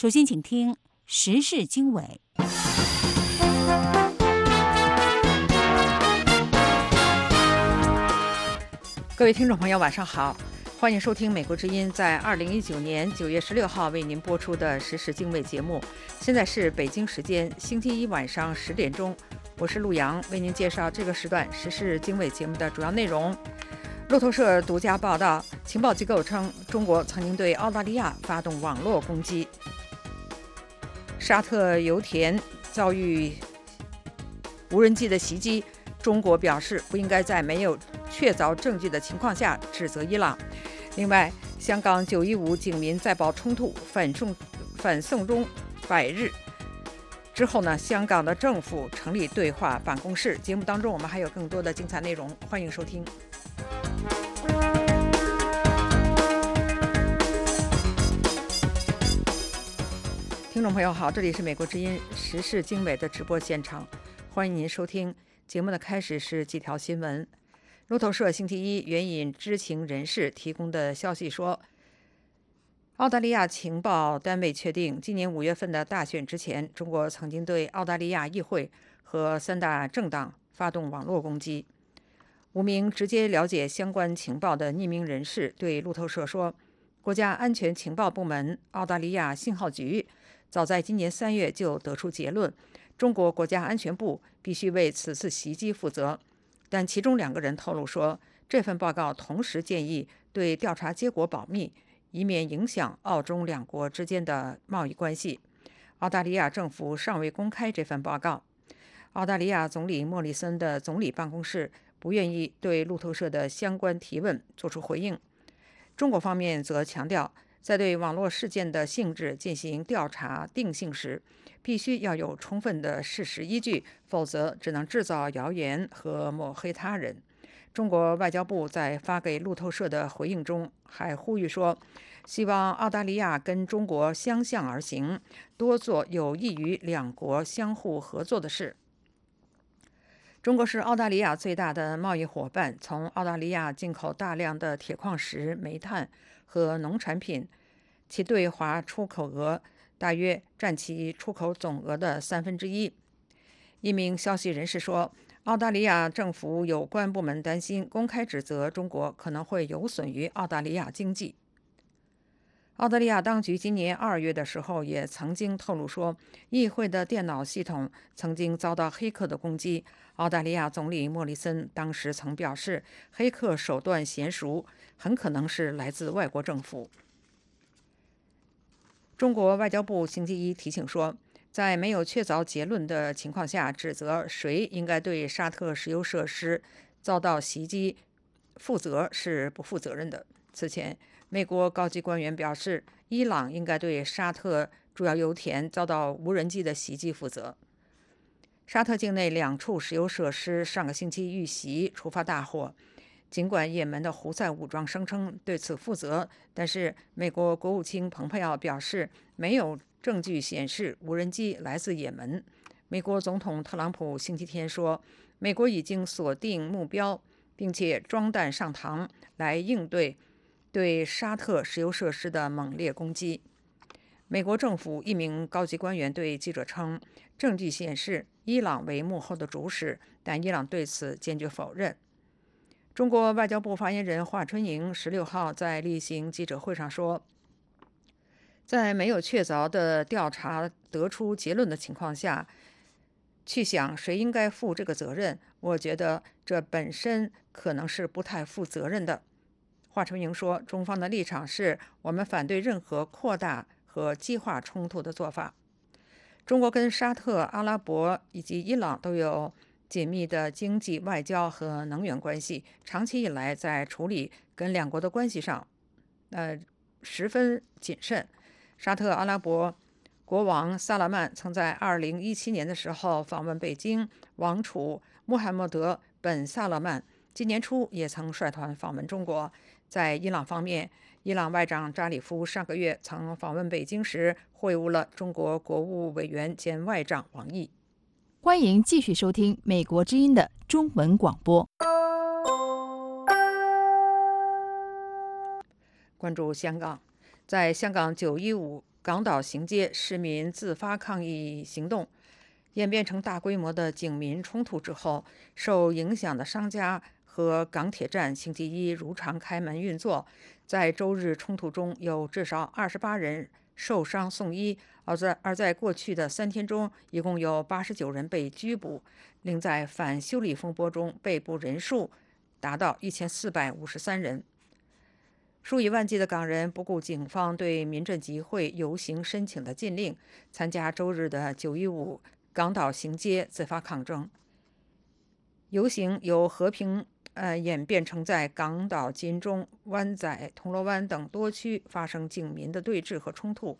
首先，请听时事经纬。各位听众朋友，晚上好，欢迎收听《美国之音》在二零一九年九月十六号为您播出的时事经纬节目。现在是北京时间星期一晚上十点钟，我是陆洋，为您介绍这个时段时事经纬节目的主要内容。路透社独家报道，情报机构称，中国曾经对澳大利亚发动网络攻击。沙特油田遭遇无人机的袭击，中国表示不应该在没有确凿证据的情况下指责伊朗。另外，香港九一五警民再爆冲突，反送反送中百日之后呢，香港的政府成立对话办公室。节目当中我们还有更多的精彩内容，欢迎收听。听众朋友好，这里是美国之音时事经纬的直播现场，欢迎您收听节目的开始是几条新闻。路透社星期一援引知情人士提供的消息说，澳大利亚情报单位确定，今年五月份的大选之前，中国曾经对澳大利亚议会和三大政党发动网络攻击。五名直接了解相关情报的匿名人士对路透社说，国家安全情报部门澳大利亚信号局。早在今年三月就得出结论，中国国家安全部必须为此次袭击负责。但其中两个人透露说，这份报告同时建议对调查结果保密，以免影响澳中两国之间的贸易关系。澳大利亚政府尚未公开这份报告。澳大利亚总理莫里森的总理办公室不愿意对路透社的相关提问作出回应。中国方面则强调。在对网络事件的性质进行调查定性时，必须要有充分的事实依据，否则只能制造谣言和抹黑他人。中国外交部在发给路透社的回应中还呼吁说，希望澳大利亚跟中国相向而行，多做有益于两国相互合作的事。中国是澳大利亚最大的贸易伙伴，从澳大利亚进口大量的铁矿石、煤炭。和农产品，其对华出口额大约占其出口总额的三分之一。一名消息人士说，澳大利亚政府有关部门担心公开指责中国可能会有损于澳大利亚经济。澳大利亚当局今年二月的时候也曾经透露说，议会的电脑系统曾经遭到黑客的攻击。澳大利亚总理莫里森当时曾表示，黑客手段娴熟。很可能是来自外国政府。中国外交部星期一提醒说，在没有确凿结论的情况下，指责谁应该对沙特石油设施遭到袭击负责是不负责任的。此前，美国高级官员表示，伊朗应该对沙特主要油田遭到无人机的袭击负责。沙特境内两处石油设施上个星期遇袭，触发大火。尽管也门的胡塞武装声称对此负责，但是美国国务卿蓬佩奥表示没有证据显示无人机来自也门。美国总统特朗普星期天说，美国已经锁定目标，并且装弹上膛来应对对沙特石油设施的猛烈攻击。美国政府一名高级官员对记者称，证据显示伊朗为幕后的主使，但伊朗对此坚决否认。中国外交部发言人华春莹十六号在例行记者会上说，在没有确凿的调查得出结论的情况下，去想谁应该负这个责任，我觉得这本身可能是不太负责任的。华春莹说，中方的立场是我们反对任何扩大和激化冲突的做法。中国跟沙特阿拉伯以及伊朗都有。紧密的经济、外交和能源关系，长期以来在处理跟两国的关系上，呃，十分谨慎。沙特阿拉伯国王萨拉曼曾在2017年的时候访问北京，王储穆罕默德本萨勒曼今年初也曾率团访问中国。在伊朗方面，伊朗外长扎里夫上个月曾访问北京时，会晤了中国国务委员兼外长王毅。欢迎继续收听《美国之音》的中文广播。关注香港，在香港九一五港岛行街市民自发抗议行动演变成大规模的警民冲突之后，受影响的商家和港铁站星期一如常开门运作。在周日冲突中，有至少二十八人受伤送医，而在而在过去的三天中，一共有八十九人被拘捕。另在反修例风波中，被捕人数达到一千四百五十三人。数以万计的港人不顾警方对民阵集会、游行申请的禁令，参加周日的九一五港岛行街自发抗争。游行由和平。呃，演变成在港岛、金钟、湾仔、铜锣湾等多区发生警民的对峙和冲突。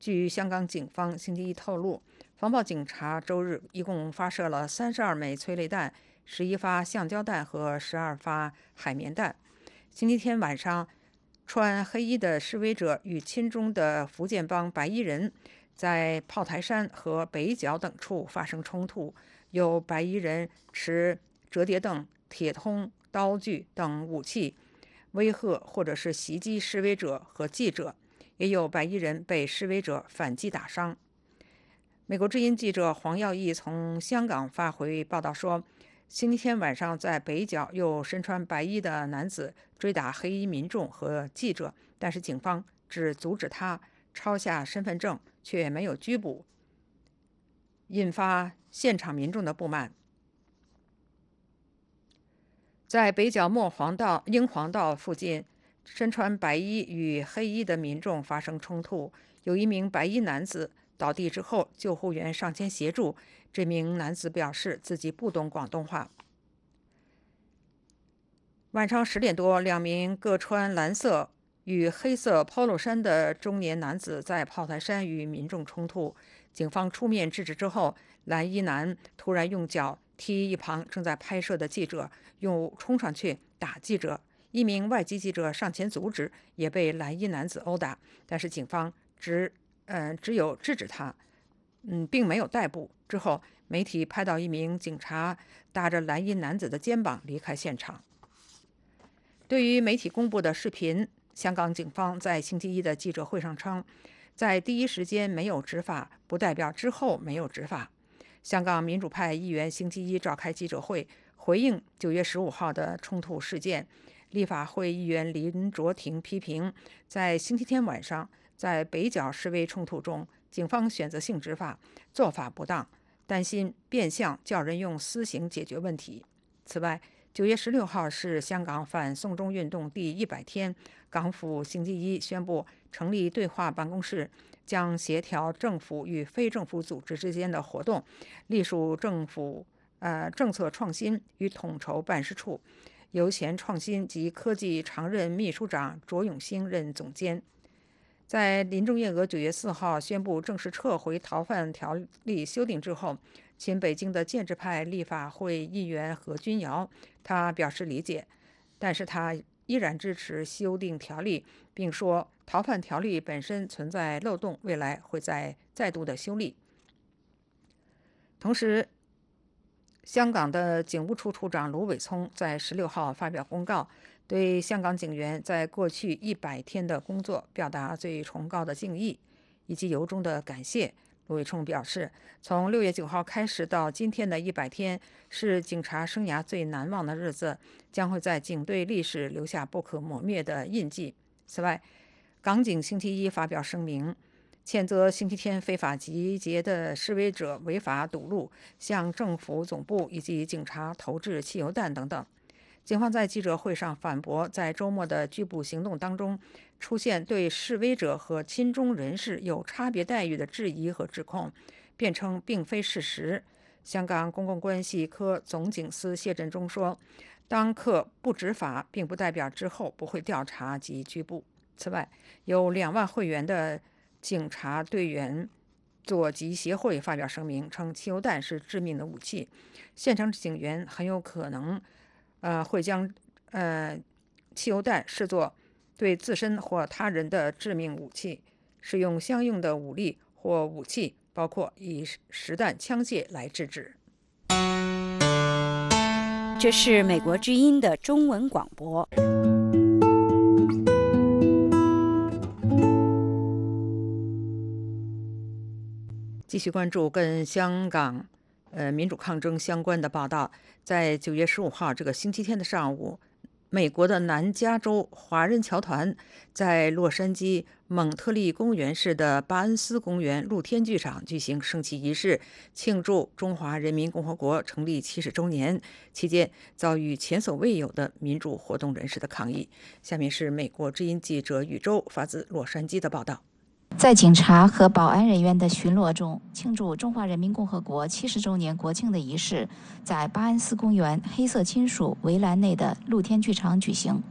据香港警方星期一透露，防暴警察周日一共发射了三十二枚催泪弹、十一发橡胶弹和十二发海绵弹。星期天晚上，穿黑衣的示威者与亲中的福建帮白衣人在炮台山和北角等处发生冲突，有白衣人持折叠凳。铁通、刀具等武器威吓或者是袭击示威者和记者，也有白衣人被示威者反击打伤。美国之音记者黄耀义从香港发回报道说，星期天晚上在北角有身穿白衣的男子追打黑衣民众和记者，但是警方只阻止他抄下身份证，却没有拘捕，引发现场民众的不满。在北角莫黄道、英皇道附近，身穿白衣与黑衣的民众发生冲突。有一名白衣男子倒地之后，救护员上前协助。这名男子表示自己不懂广东话。晚上十点多，两名各穿蓝色与黑色 Polo 衫的中年男子在炮台山与民众冲突，警方出面制止之后，蓝衣男突然用脚。踢一旁正在拍摄的记者，又冲上去打记者。一名外籍记者上前阻止，也被蓝衣男子殴打。但是警方只嗯只有制止他，嗯，并没有逮捕。之后，媒体拍到一名警察搭着蓝衣男子的肩膀离开现场。对于媒体公布的视频，香港警方在星期一的记者会上称，在第一时间没有执法，不代表之后没有执法。香港民主派议员星期一召开记者会，回应九月十五号的冲突事件。立法会议员林卓廷批评，在星期天晚上在北角示威冲突中，警方选择性执法，做法不当，担心变相叫人用私刑解决问题。此外，九月十六号是香港反送中运动第一百天，港府星期一宣布成立对话办公室。将协调政府与非政府组织之间的活动，隶属政府呃政策创新与统筹办事处，由前创新及科技常任秘书长卓永兴任总监。在林郑月娥九月四号宣布正式撤回逃犯条例修订之后，亲北京的建制派立法会议员何君尧，他表示理解，但是他依然支持修订条例，并说。逃犯条例本身存在漏洞，未来会再再度的修例。同时，香港的警务处处长卢伟聪在十六号发表公告，对香港警员在过去一百天的工作表达最崇高的敬意以及由衷的感谢。卢伟聪表示，从六月九号开始到今天的一百天，是警察生涯最难忘的日子，将会在警队历史留下不可磨灭的印记。此外，港警星期一发表声明，谴责星期天非法集结的示威者违法堵路，向政府总部以及警察投掷汽油弹等等。警方在记者会上反驳，在周末的拘捕行动当中出现对示威者和亲中人士有差别待遇的质疑和指控，辩称并非事实。香港公共关系科总警司谢振中说：“当刻不执法，并不代表之后不会调查及拘捕。”此外，有两万会员的警察队员左吉协会发表声明称，汽油弹是致命的武器，现场警员很有可能，呃，会将呃汽油弹视作对自身或他人的致命武器，使用相应的武力或武器，包括以实弹枪械来制止。这是美国之音的中文广播。继续关注跟香港呃民主抗争相关的报道。在九月十五号这个星期天的上午，美国的南加州华人侨团在洛杉矶蒙特利公园市的巴恩斯公园露天剧场举行升旗仪式，庆祝中华人民共和国成立七十周年。期间遭遇前所未有的民主活动人士的抗议。下面是美国之音记者宇宙发自洛杉矶的报道。在警察和保安人员的巡逻中，庆祝中华人民共和国七十周年国庆的仪式在巴恩斯公园黑色金属围栏内的露天剧场举行。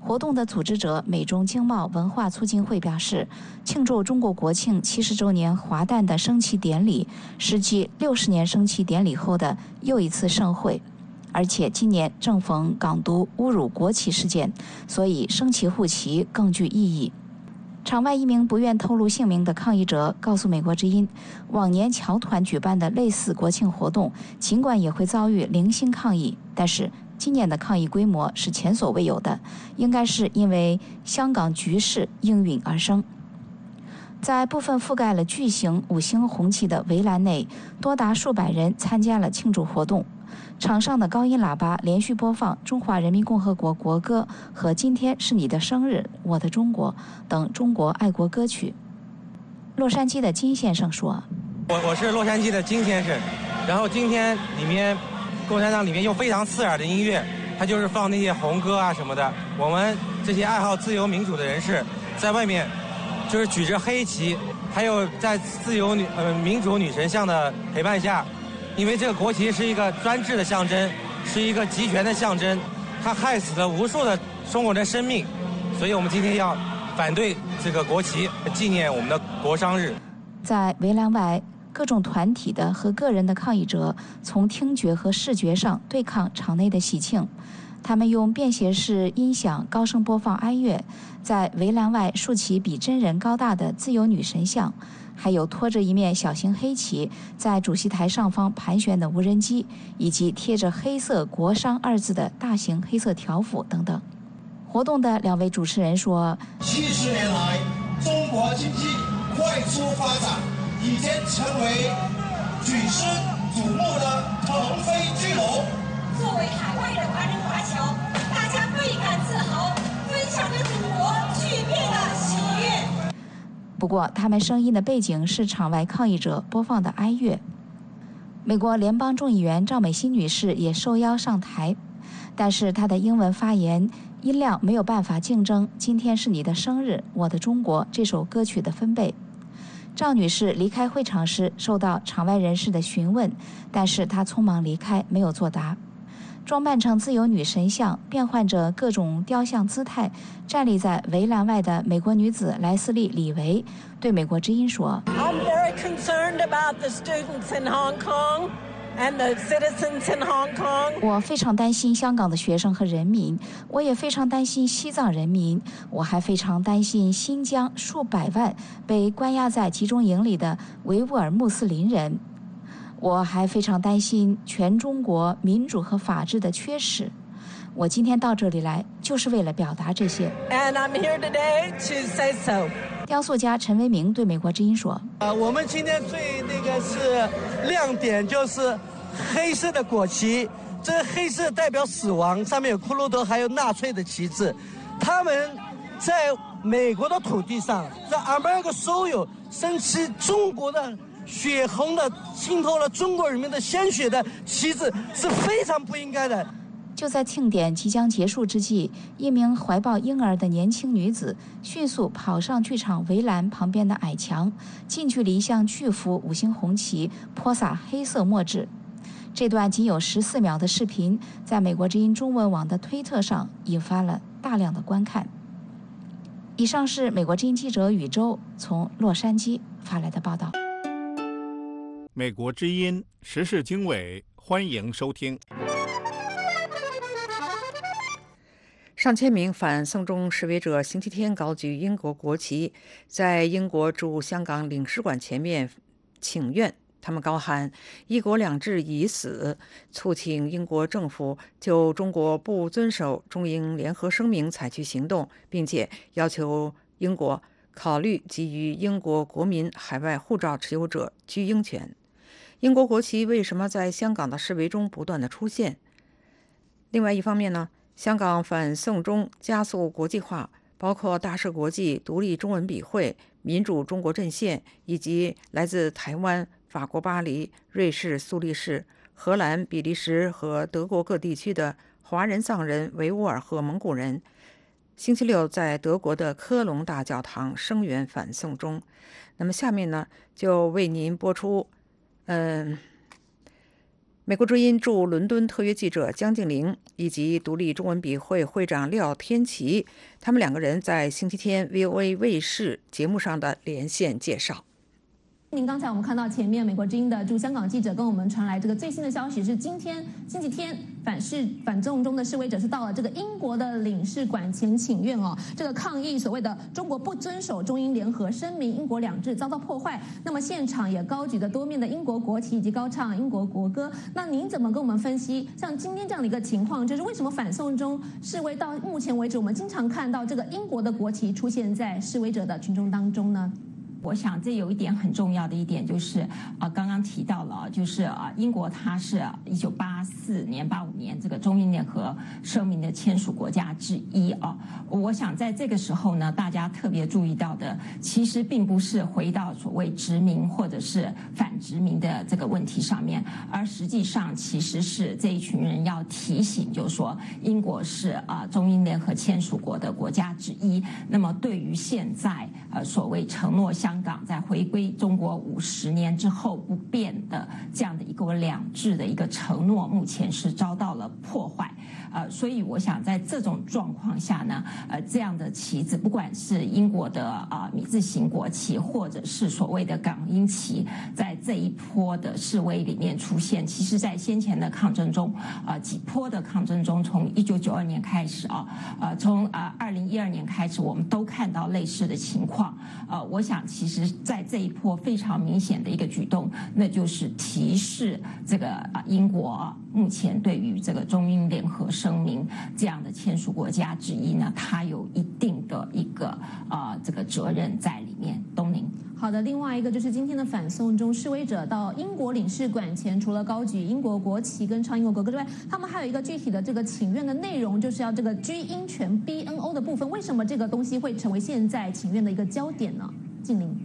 活动的组织者美中经贸文化促进会表示，庆祝中国国庆七十周年华诞的升旗典礼是继六十年升旗典礼后的又一次盛会，而且今年正逢港独侮辱国旗事件，所以升旗护旗更具意义。场外一名不愿透露姓名的抗议者告诉美国之音，往年侨团举办的类似国庆活动，尽管也会遭遇零星抗议，但是今年的抗议规模是前所未有的，应该是因为香港局势应运而生。在部分覆盖了巨型五星红旗的围栏内，多达数百人参加了庆祝活动。场上的高音喇叭连续播放中华人民共和国国歌和“今天是你的生日，我的中国”等中国爱国歌曲。洛杉矶的金先生说：“我我是洛杉矶的金先生，然后今天里面共产党里面用非常刺耳的音乐，他就是放那些红歌啊什么的。我们这些爱好自由民主的人士，在外面就是举着黑旗，还有在自由女呃民主女神像的陪伴下。”因为这个国旗是一个专制的象征，是一个集权的象征，它害死了无数的中国人的生命，所以我们今天要反对这个国旗，纪念我们的国殇日。在围栏外，各种团体的和个人的抗议者从听觉和视觉上对抗场内的喜庆，他们用便携式音响高声播放哀乐，在围栏外竖起比真人高大的自由女神像。还有拖着一面小型黑旗在主席台上方盘旋的无人机，以及贴着黑色“国殇”二字的大型黑色条幅等等。活动的两位主持人说：“七十年来，中国经济快速发展，已经成为举世瞩目的腾飞巨龙。作为海外的华人华侨，大家倍感自豪，分享着祖国巨变的喜悦。”不过，他们声音的背景是场外抗议者播放的哀乐。美国联邦众议员赵美心女士也受邀上台，但是她的英文发言音量没有办法竞争《今天是你的生日，我的中国》这首歌曲的分贝。赵女士离开会场时受到场外人士的询问，但是她匆忙离开，没有作答。装扮成自由女神像，变换着各种雕像姿态，站立在围栏外的美国女子莱斯利·李维对美国之音说：“I'm very concerned about the students in Hong Kong and the citizens in Hong Kong。我非常担心香港的学生和人民，我也非常担心西藏人民，我还非常担心新疆数百万被关押在集中营里的维吾尔穆斯林人。”我还非常担心全中国民主和法治的缺失。我今天到这里来，就是为了表达这些。And I'm here today to say so。雕塑家陈为明对美国之音说：“呃，我们今天最那个是亮点，就是黑色的国旗。这黑色代表死亡，上面有骷髅头，还有纳粹的旗帜。他们在美国的土地上，在 America soil 升起中国的。”血红的浸透了中国人民的鲜血的旗帜是非常不应该的。就在庆典即将结束之际，一名怀抱婴儿的年轻女子迅速跑上剧场围栏旁边的矮墙，近距离向巨幅五星红旗泼洒黑色墨汁。这段仅有十四秒的视频，在美国之音中文网的推特上引发了大量的观看。以上是美国之音记者宇宙从洛杉矶发来的报道。美国之音时事经纬，欢迎收听。上千名反送中示威者星期天高举英国国旗，在英国驻香港领事馆前面请愿。他们高喊“一国两制已死”，促请英国政府就中国不遵守中英联合声明采取行动，并且要求英国。考虑给予英国国民海外护照持有者居英权。英国国旗为什么在香港的示威中不断的出现？另外一方面呢，香港反送中加速国际化，包括大赦国际、独立中文笔会、民主中国阵线，以及来自台湾、法国巴黎、瑞士苏黎世、荷兰、比利时和德国各地区的华人、藏人、维吾尔和蒙古人。星期六在德国的科隆大教堂声援反送中。那么下面呢，就为您播出，嗯，美国之音驻伦敦特约记者江静玲以及独立中文笔会会长廖天琪，他们两个人在星期天 VOA 卫视节目上的连线介绍。您刚才我们看到前面美国之音的驻香港记者跟我们传来这个最新的消息是，今天星期天反示反纵中的示威者是到了这个英国的领事馆前请愿哦，这个抗议所谓的中国不遵守中英联合声明，英国两制遭到破坏。那么现场也高举着多面的英国国旗以及高唱英国国歌。那您怎么跟我们分析像今天这样的一个情况，就是为什么反送中示威到目前为止，我们经常看到这个英国的国旗出现在示威者的群众当中呢？我想这有一点很重要的一点就是，啊，刚刚提到了，就是啊，英国它是一九八四年、八五年这个中英联合声明的签署国家之一啊。我想在这个时候呢，大家特别注意到的，其实并不是回到所谓殖民或者是反殖民的这个问题上面，而实际上其实是这一群人要提醒，就是说英国是啊中英联合签署国的国家之一。那么对于现在呃所谓承诺相香港在回归中国五十年之后不变的这样的一个两制的一个承诺，目前是遭到了破坏。呃，所以我想在这种状况下呢，呃，这样的旗子，不管是英国的啊米字形国旗，或者是所谓的港英旗，在这一波的示威里面出现，其实在先前的抗争中，啊几波的抗争中，从一九九二年开始啊，呃，从啊二零一二年开始，我们都看到类似的情况。呃，我想其其实在这一波非常明显的一个举动，那就是提示这个啊英国目前对于这个中英联合。声明这样的签署国家之一呢，它有一定的一个啊这个责任在里面。东宁，好的。另外一个就是今天的反送中示威者到英国领事馆前，除了高举英国国旗跟唱英国国歌之外，他们还有一个具体的这个请愿的内容，就是要这个居英权 BNO 的部分。为什么这个东西会成为现在请愿的一个焦点呢？静玲。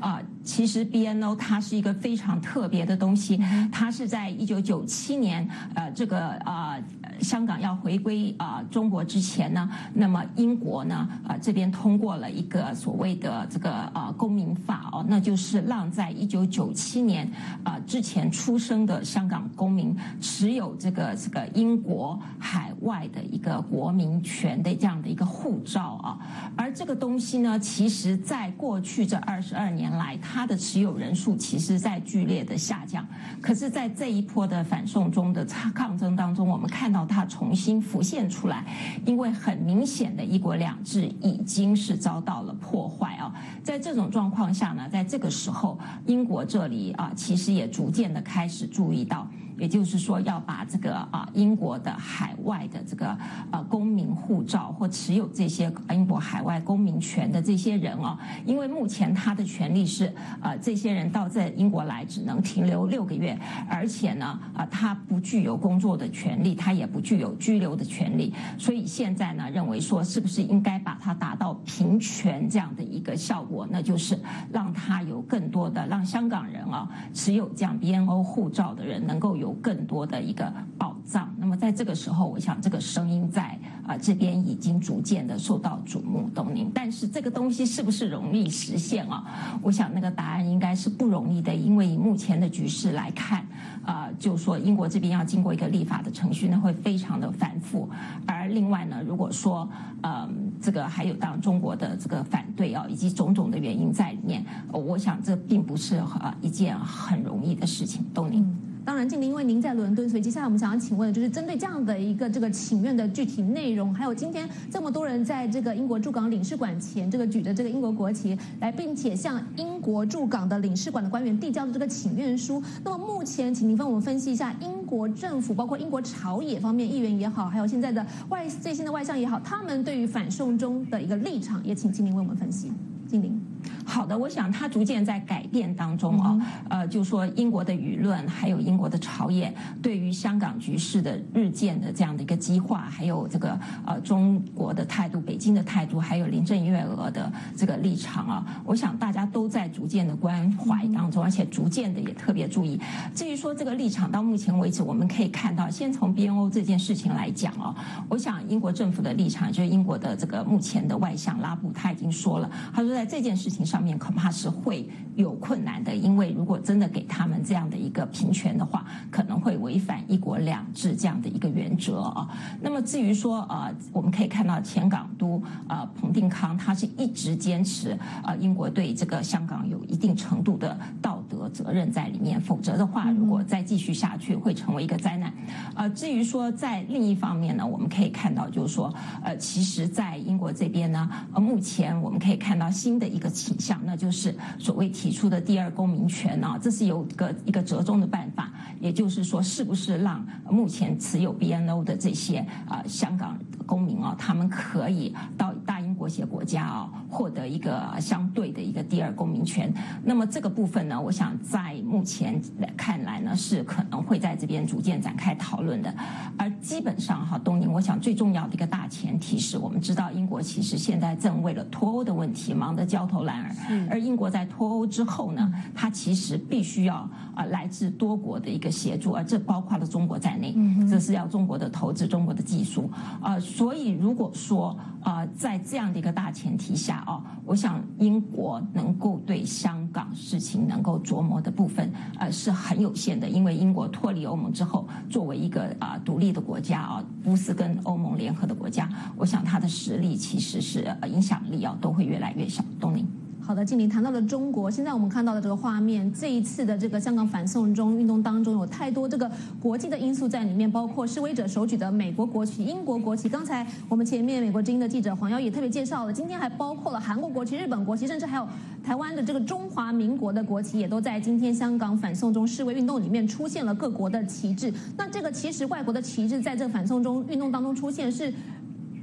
啊，其实 BNO 它是一个非常特别的东西，它是在一九九七年，呃，这个啊，香港要回归啊中国之前呢，那么英国呢，啊这边通过了一个所谓的这个啊公民法哦，那就是让在一九九七年啊之前出生的香港公民持有这个这个英国海外的一个国民权的这样的一个护照啊，而这个东西呢，其实在过去这二十二。年来，它的持有人数其实在剧烈的下降。可是，在这一波的反送中的抗争当中，我们看到它重新浮现出来，因为很明显的一国两制已经是遭到了破坏啊。在这种状况下呢，在这个时候，英国这里啊，其实也逐渐的开始注意到。也就是说，要把这个啊英国的海外的这个呃公民护照或持有这些英国海外公民权的这些人哦，因为目前他的权利是呃这些人到这英国来只能停留六个月，而且呢啊他不具有工作的权利，他也不具有居留的权利，所以现在呢认为说是不是应该把它达到平权这样的一个效果，那就是让他有更多的让香港人啊持有这样 BNO 护照的人能够有。有更多的一个保障。那么在这个时候，我想这个声音在啊这边已经逐渐的受到瞩目，东宁。但是这个东西是不是容易实现啊？我想那个答案应该是不容易的，因为以目前的局势来看，啊，就说英国这边要经过一个立法的程序，那会非常的繁复。而另外呢，如果说呃这个还有当中国的这个反对啊，以及种种的原因在里面，我想这并不是呃一件很容易的事情，东宁。当然，静玲，因为您在伦敦，所以接下来我们想要请问的就是针对这样的一个这个请愿的具体内容，还有今天这么多人在这个英国驻港领事馆前这个举着这个英国国旗来，并且向英国驻港的领事馆的官员递交的这个请愿书。那么目前，请您帮我们分析一下英国政府，包括英国朝野方面议员也好，还有现在的外最新的外相也好，他们对于反送中的一个立场，也请静玲为我们分析。静玲。好的，我想它逐渐在改变当中啊，呃，就说英国的舆论，还有英国的朝野对于香港局势的日渐的这样的一个激化，还有这个呃中国的态度、北京的态度，还有林郑月娥的这个立场啊，我想大家都在逐渐的关怀当中，而且逐渐的也特别注意。至于说这个立场，到目前为止我们可以看到，先从 BNO 这件事情来讲啊，我想英国政府的立场，就是英国的这个目前的外相拉布他已经说了，他说在这件事事情上。上面恐怕是会有困难的，因为如果真的给他们这样的一个平权的话，可能会违反一国两制这样的一个原则啊。那么至于说呃，我们可以看到前港督呃彭定康，他是一直坚持呃英国对这个香港有一定程度的道德责任在里面，否则的话，如果再继续下去，会成为一个灾难。呃，至于说在另一方面呢，我们可以看到就是说呃，其实，在英国这边呢，呃，目前我们可以看到新的一个倾向。那就是所谓提出的第二公民权啊，这是有个一个折中的办法，也就是说，是不是让目前持有 BNO 的这些啊香港公民啊，他们可以到大英国协国家啊，获得一个相对的一个第二公民权？那么这个部分呢，我想在目前看来呢，是可能会在这边逐渐展开讨论的。而基本上哈，东宁，我想最重要的一个大前提是我们知道，英国其实现在正为了脱欧的问题忙得焦头烂额。而英国在脱欧之后呢，它其实必须要啊来自多国的一个协助，而这包括了中国在内，这是要中国的投资、中国的技术啊。所以如果说啊，在这样一个大前提下哦，我想英国能够对香港事情能够琢磨的部分呃是很有限的，因为英国脱离欧盟之后，作为一个啊独立的国家啊，不是跟欧盟联合的国家，我想它的实力其实是影响力啊都会越来越小。东宁。好的，静玲谈到了中国，现在我们看到的这个画面，这一次的这个香港反送中运动当中，有太多这个国际的因素在里面，包括示威者手举的美国国旗、英国国旗。刚才我们前面美国之音的记者黄瑶也特别介绍了，今天还包括了韩国国旗、日本国旗，甚至还有台湾的这个中华民国的国旗，也都在今天香港反送中示威运动里面出现了各国的旗帜。那这个其实外国的旗帜在这个反送中运动当中出现是。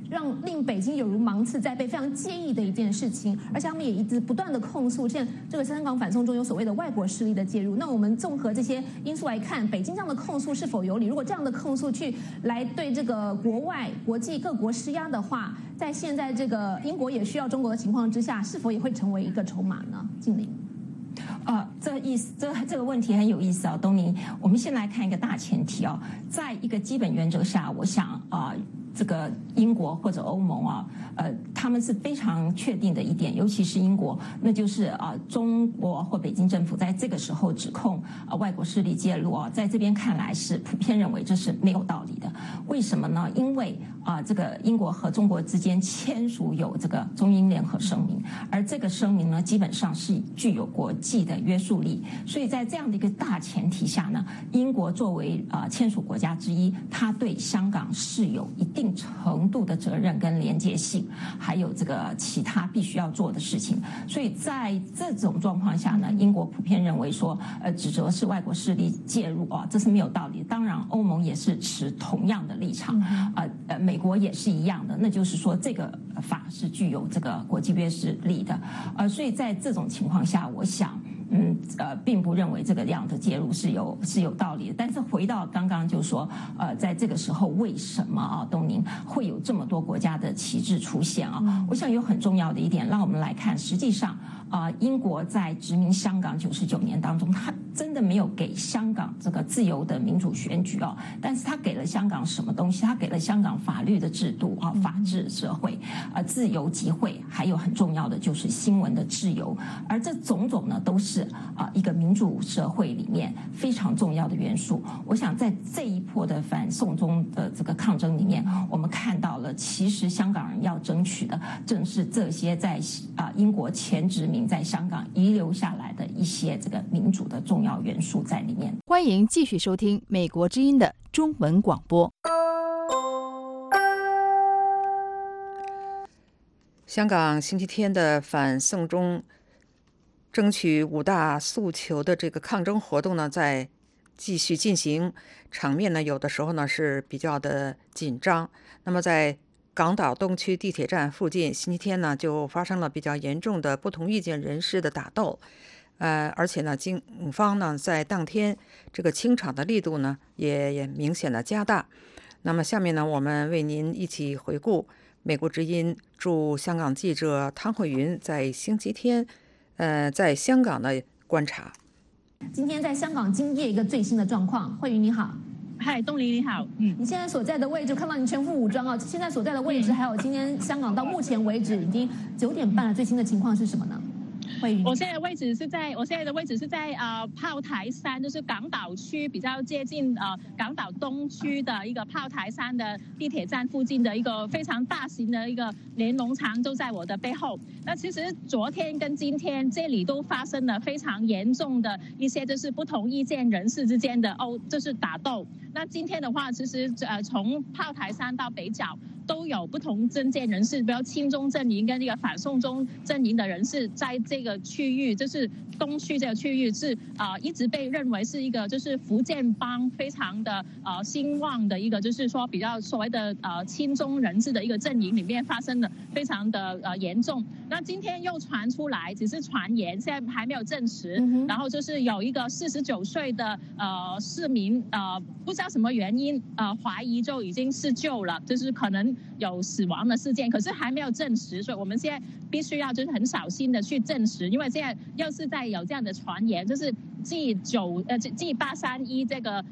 让令北京有如芒刺在背，非常介意的一件事情，而且他们也一直不断的控诉，现在这个香港反送中有所谓的外国势力的介入。那我们综合这些因素来看，北京这样的控诉是否有理？如果这样的控诉去来对这个国外国际各国施压的话，在现在这个英国也需要中国的情况之下，是否也会成为一个筹码呢？静玲，啊，这意思这这个问题很有意思啊，东宁。我们先来看一个大前提啊，在一个基本原则下，我想啊。这个英国或者欧盟啊，呃，他们是非常确定的一点，尤其是英国，那就是啊，中国或北京政府在这个时候指控啊外国势力介入啊，在这边看来是普遍认为这是没有道理的。为什么呢？因为啊，这个英国和中国之间签署有这个中英联合声明，而这个声明呢，基本上是具有国际的约束力。所以在这样的一个大前提下呢，英国作为啊签署国家之一，它对香港是有一定。程度的责任跟连接性，还有这个其他必须要做的事情，所以在这种状况下呢，英国普遍认为说，呃，指责是外国势力介入啊，这是没有道理。当然，欧盟也是持同样的立场，呃呃，美国也是一样的，那就是说这个法是具有这个国际约束力的，呃，所以在这种情况下，我想。嗯，呃，并不认为这个样的介入是有是有道理的。但是回到刚刚就说，呃，在这个时候为什么啊，东宁会有这么多国家的旗帜出现啊？我想有很重要的一点，让我们来看，实际上。啊，英国在殖民香港九十九年当中，他真的没有给香港这个自由的民主选举哦，但是他给了香港什么东西？他给了香港法律的制度啊，法治社会啊，自由集会，还有很重要的就是新闻的自由，而这种种呢，都是啊一个民主社会里面非常重要的元素。我想在这一波的反送中的这个抗争里面，我们看到了，其实香港人要争取的正是这些在啊英国前殖民。在香港遗留下来的一些这个民主的重要元素在里面。欢迎继续收听美国之音的中文广播。香港星期天的反送中争取五大诉求的这个抗争活动呢，在继续进行，场面呢有的时候呢是比较的紧张。那么在港岛东区地铁站附近，星期天呢就发生了比较严重的不同意见人士的打斗，呃，而且呢，警方呢在当天这个清场的力度呢也也明显的加大。那么下面呢，我们为您一起回顾美国之音驻香港记者汤慧云在星期天，呃，在香港的观察。今天在香港今夜一个最新的状况，慧云你好。嗨，东林你好。嗯，你现在所在的位置，看到你全副武装啊！现在所在的位置，还有今天香港到目前为止已经九点半了，最新的情况是什么呢？我现在位置是在，我现在的位置是在呃炮台山，就是港岛区比较接近呃港岛东区的一个炮台山的地铁站附近的一个非常大型的一个连农场，就在我的背后。那其实昨天跟今天这里都发生了非常严重的一些就是不同意见人士之间的殴，就是打斗。那今天的话，其实呃从炮台山到北角。都有不同政见人士，比如亲中阵营跟那个反送中阵营的人士，在这个区域，就是东区这个区域，是啊，一直被认为是一个就是福建帮非常的呃兴旺的一个，就是说比较所谓的呃亲中人士的一个阵营里面发生的非常的呃严重。那今天又传出来，只是传言，现在还没有证实。然后就是有一个四十九岁的呃市民呃不知道什么原因呃怀疑就已经是救了，就是可能。有死亡的事件，可是还没有证实，所以我们现在必须要就是很小心的去证实，因为现在要是在有这样的传言，就是 G 九呃 G 八三一这个。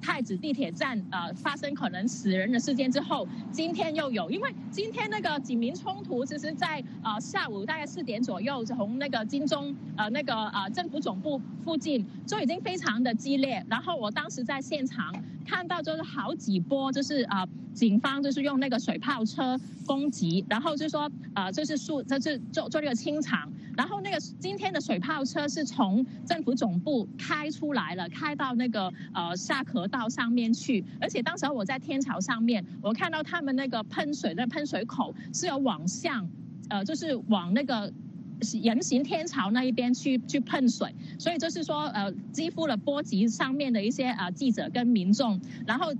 太子地铁站呃发生可能死人的事件之后，今天又有，因为今天那个警民冲突，其实在呃下午大概四点左右，从那个金钟呃那个呃政府总部附近就已经非常的激烈。然后我当时在现场看到就是好几波，就是啊警方就是用那个水炮车攻击，然后就说呃就是树就是做做这个清场。然后那个今天的水炮车是从政府总部开出来了，开到那个呃下河道上面去。而且当时我在天桥上面，我看到他们那个喷水的喷水口是有往向，呃，就是往那个人行天桥那一边去去喷水。所以就是说，呃，几乎了波及上面的一些呃记者跟民众。然后。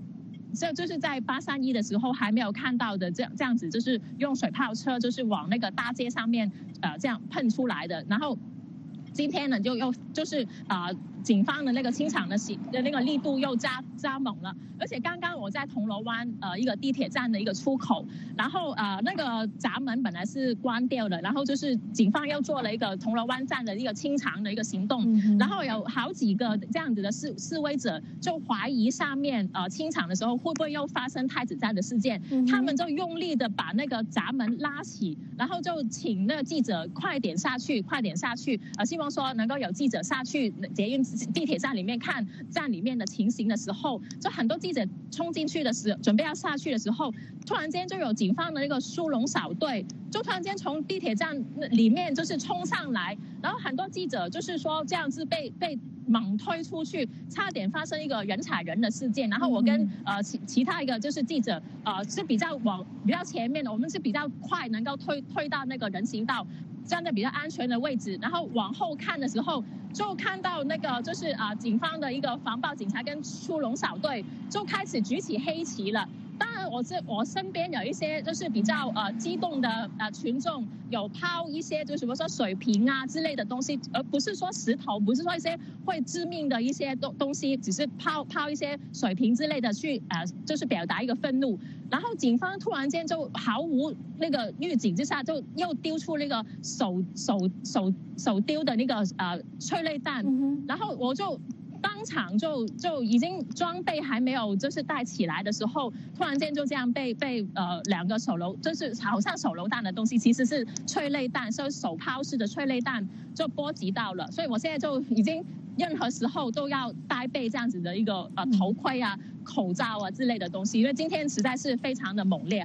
这就是在八三一的时候还没有看到的，这样这样子就是用水炮车，就是往那个大街上面，呃，这样喷出来的。然后今天呢，就又就是啊。警方的那个清场的行的那个力度又加加猛了，而且刚刚我在铜锣湾呃一个地铁站的一个出口，然后呃那个闸门本来是关掉的，然后就是警方又做了一个铜锣湾站的一个清场的一个行动，然后有好几个这样子的示示威者就怀疑上面呃清场的时候会不会又发生太子站的事件，他们就用力的把那个闸门拉起，然后就请那个记者快点下去，快点下去，呃希望说能够有记者下去捷运。地铁站里面看站里面的情形的时候，就很多记者冲进去的时，准备要下去的时候，突然间就有警方的那个殊龙小队，就突然间从地铁站里面就是冲上来，然后很多记者就是说这样子被被猛推出去，差点发生一个人踩人的事件。然后我跟呃其其他一个就是记者呃是比较往比较前面的，我们是比较快能够推推到那个人行道。站在比较安全的位置，然后往后看的时候，就看到那个就是啊，警方的一个防暴警察跟出龙小队就开始举起黑旗了。当然，我这我身边有一些就是比较呃激动的呃群众，有抛一些就是比如说水瓶啊之类的东西，而不是说石头，不是说一些会致命的一些东东西，只是抛抛一些水瓶之类的去呃，就是表达一个愤怒。然后警方突然间就毫无那个预警之下，就又丢出那个手手手手丢的那个呃催泪弹，然后我就。当场就就已经装备还没有就是带起来的时候，突然间就这样被被呃两个手榴，就是好像手榴弹的东西，其实是催泪弹，是手抛式的催泪弹就波及到了。所以我现在就已经任何时候都要带备这样子的一个呃头盔啊、口罩啊之类的东西，因为今天实在是非常的猛烈。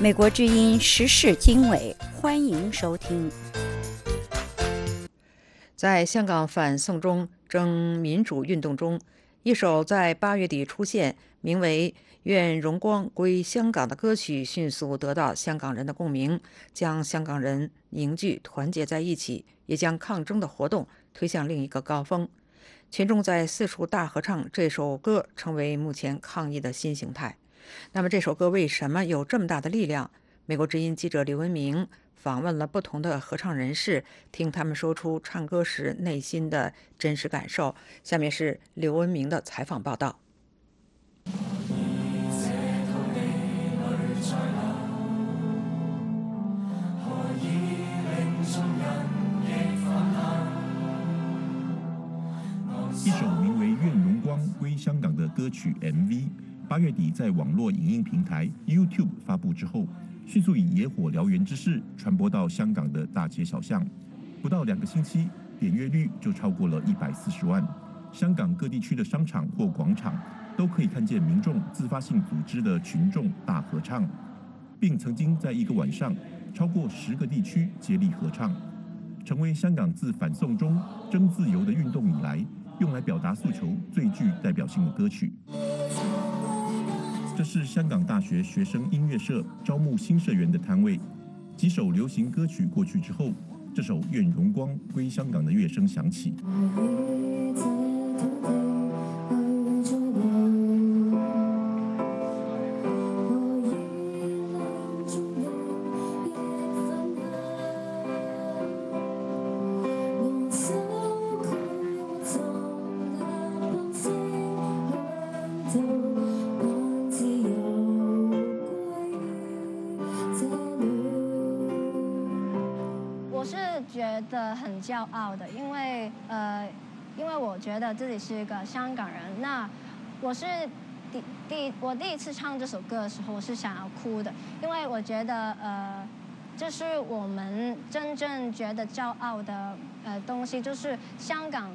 美国之音时事经纬，欢迎收听。在香港反送中争民主运动中，一首在八月底出现、名为《愿荣光归香港》的歌曲，迅速得到香港人的共鸣，将香港人凝聚团结在一起，也将抗争的活动推向另一个高峰。群众在四处大合唱这首歌，成为目前抗议的新形态。那么这首歌为什么有这么大的力量？美国之音记者刘文明访问了不同的合唱人士，听他们说出唱歌时内心的真实感受。下面是刘文明的采访报道。一首名为《愿荣光归香港》的歌曲 MV，八月底在网络影音平台 YouTube 发布之后，迅速以野火燎原之势传播到香港的大街小巷。不到两个星期，点阅率就超过了一百四十万。香港各地区的商场或广场都可以看见民众自发性组织的群众大合唱，并曾经在一个晚上，超过十个地区接力合唱，成为香港自反送中争自由的运动以来。用来表达诉求最具代表性的歌曲。这是香港大学学生音乐社招募新社员的摊位。几首流行歌曲过去之后，这首《愿荣光归香港》的乐声响起。自己是一个香港人。那我是第第我第一次唱这首歌的时候，我是想要哭的，因为我觉得呃，这是我们真正觉得骄傲的呃东西，就是香港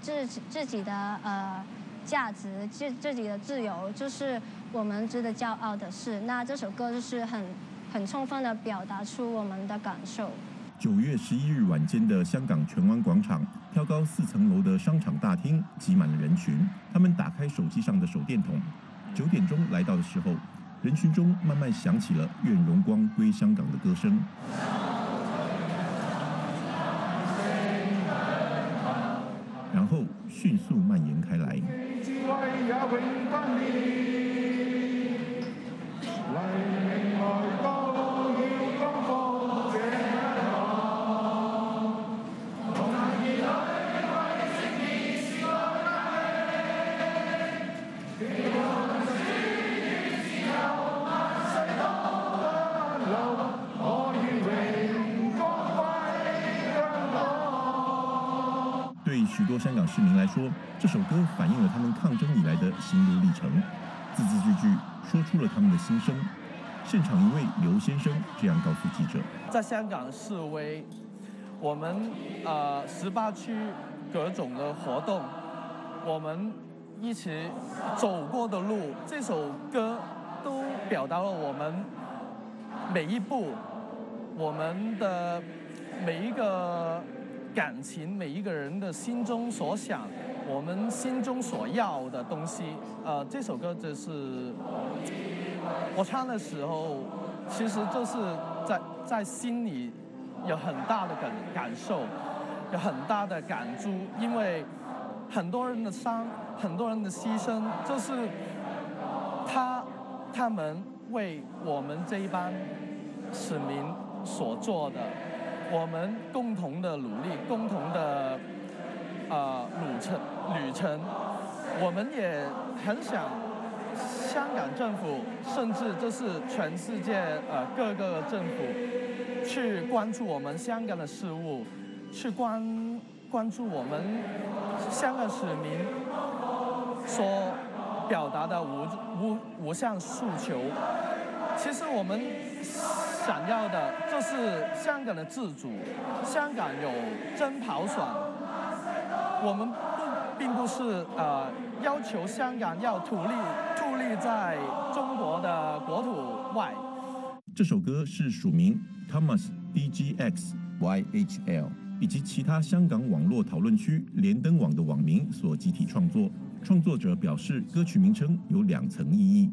自自己的呃价值，自自己的自由，就是我们值得骄傲的事。那这首歌就是很很充分的表达出我们的感受。九月十一日晚间的香港荃湾广场，挑高四层楼的商场大厅挤满了人群。他们打开手机上的手电筒。九点钟来到的时候，人群中慢慢响起了“愿荣光归香港”的歌声，然后迅速蔓延开来。香港市民来说，这首歌反映了他们抗争以来的心路历程，字字句句说出了他们的心声。现场一位刘先生这样告诉记者：“在香港示威，我们呃十八区各种的活动，我们一起走过的路，这首歌都表达了我们每一步，我们的每一个。”感情，每一个人的心中所想，我们心中所要的东西。呃，这首歌就是我唱的时候，其实就是在在心里有很大的感感受，有很大的感触，因为很多人的伤，很多人的牺牲，就是他他们为我们这一班市民所做的。我们共同的努力，共同的呃旅程旅程，我们也很想香港政府，甚至这是全世界呃各个政府去关注我们香港的事务，去关关注我们香港市民所表达的五五五项诉求。其实我们。想要的就是香港的自主，香港有真跑爽。我们不并不是呃要求香港要独立，独立在中国的国土外。这首歌是署名 Thomas D G X Y H L 以及其他香港网络讨论区连登网的网民所集体创作。创作者表示，歌曲名称有两层意义：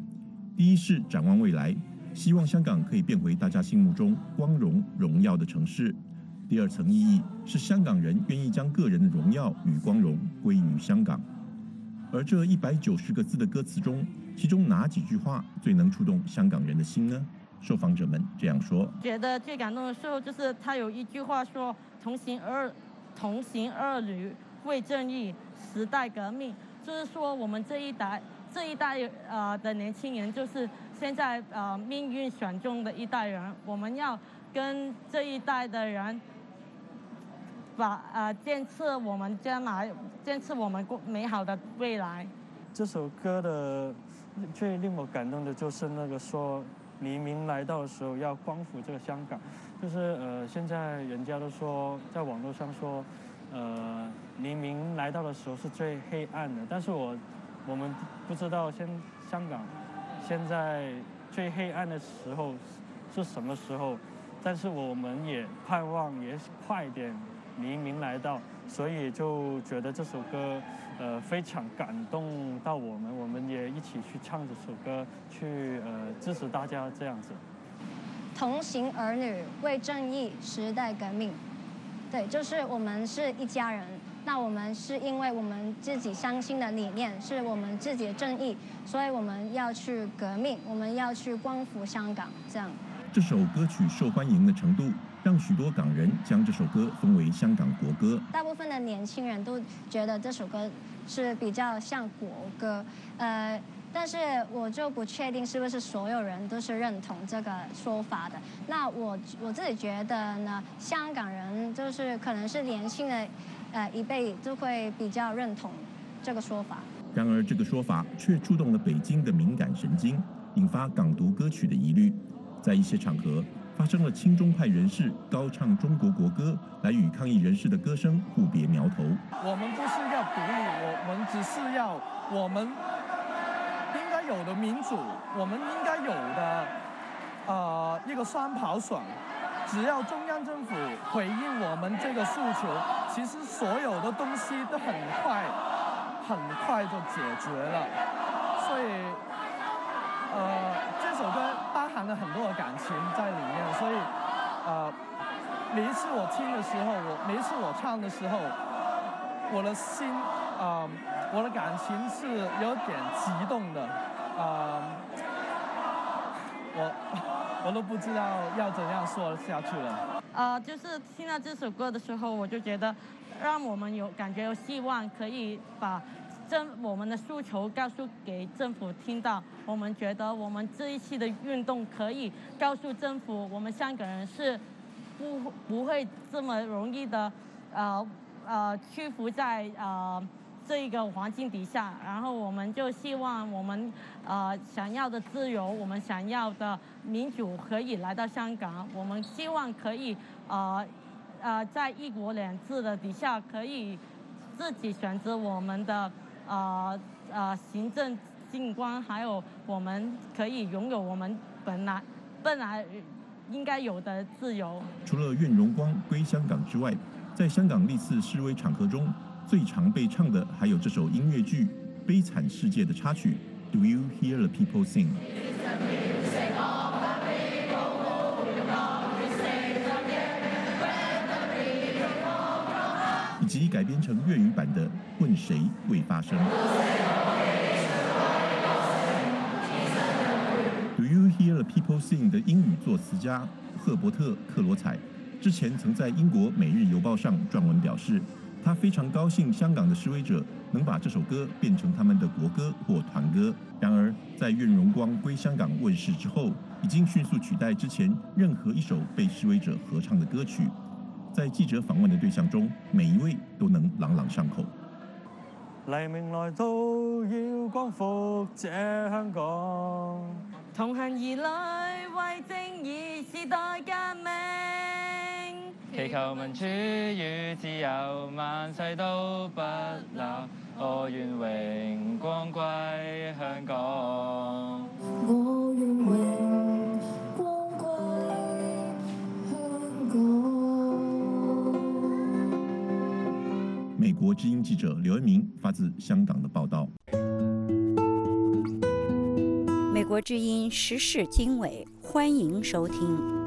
第一是展望未来。希望香港可以变回大家心目中光荣荣耀的城市。第二层意义是香港人愿意将个人的荣耀与光荣归于香港。而这一百九十个字的歌词中，其中哪几句话最能触动香港人的心呢？受访者们这样说：觉得最感动的时候就是他有一句话说“同行二，同行二旅为正义，时代革命”，就是说我们这一代这一代呃的年轻人，就是现在呃命运选中的一代人，我们要跟这一代的人。把呃建设我们将来，建设我们过美好的未来。这首歌的最令我感动的就是那个说黎明来到的时候要光复这个香港，就是呃现在人家都说在网络上说，呃黎明来到的时候是最黑暗的，但是我我们不知道现香港现在最黑暗的时候是什么时候，但是我们也盼望也快点。黎明来到，所以就觉得这首歌，呃，非常感动到我们，我们也一起去唱这首歌，去呃支持大家这样子。同行儿女为正义，时代革命，对，就是我们是一家人。那我们是因为我们自己相信的理念是我们自己的正义，所以我们要去革命，我们要去光复香港，这样。这首歌曲受欢迎的程度。让许多港人将这首歌封为香港国歌。大部分的年轻人都觉得这首歌是比较像国歌，呃，但是我就不确定是不是所有人都是认同这个说法的。那我我自己觉得呢，香港人就是可能是年轻的呃一辈都会比较认同这个说法。然而，这个说法却触动了北京的敏感神经，引发港独歌曲的疑虑。在一些场合。发生了亲中派人士高唱中国国歌，来与抗议人士的歌声互别苗头。我们不是要独立，我们只是要我们应该有的民主，我们应该有的呃一个三跑爽。只要中央政府回应我们这个诉求，其实所有的东西都很快很快就解决了。所以呃。这首歌包含了很多的感情在里面，所以，呃，每一次我听的时候，我每一次我唱的时候，我的心，啊，我的感情是有点激动的，啊，我我都不知道要怎样说下去了。呃，就是听到这首歌的时候，我就觉得，让我们有感觉有希望，可以把。政我们的诉求告诉给政府听到，我们觉得我们这一期的运动可以告诉政府，我们香港人是不不会这么容易的，呃呃屈服在呃这一个环境底下。然后我们就希望我们呃想要的自由，我们想要的民主可以来到香港。我们希望可以呃呃在一国两制的底下，可以自己选择我们的。啊啊！行政机关还有我们可以拥有我们本来本来应该有的自由。除了愿荣光归香港之外，在香港历次示威场合中，最常被唱的还有这首音乐剧《悲惨世界》的插曲《Do You Hear the People Sing》。以及改编成粤语版的《问谁未发生》。Do you hear the people sing？的英语作词家赫伯特·克罗采之前曾在英国《每日邮报》上撰文表示，他非常高兴香港的示威者能把这首歌变成他们的国歌或团歌。然而，在《愿荣光归香港》问世之后，已经迅速取代之前任何一首被示威者合唱的歌曲。在记者访问的对象中，每一位都能朗朗上口。黎明来到，要光复这香港，同行而来，为正义时代革命，祈求民主与自由，万世都不朽。我愿荣光归香港。我愿荣光归香港。美国之音记者刘恩明发自香港的报道。美国之音时事经纬，欢迎收听。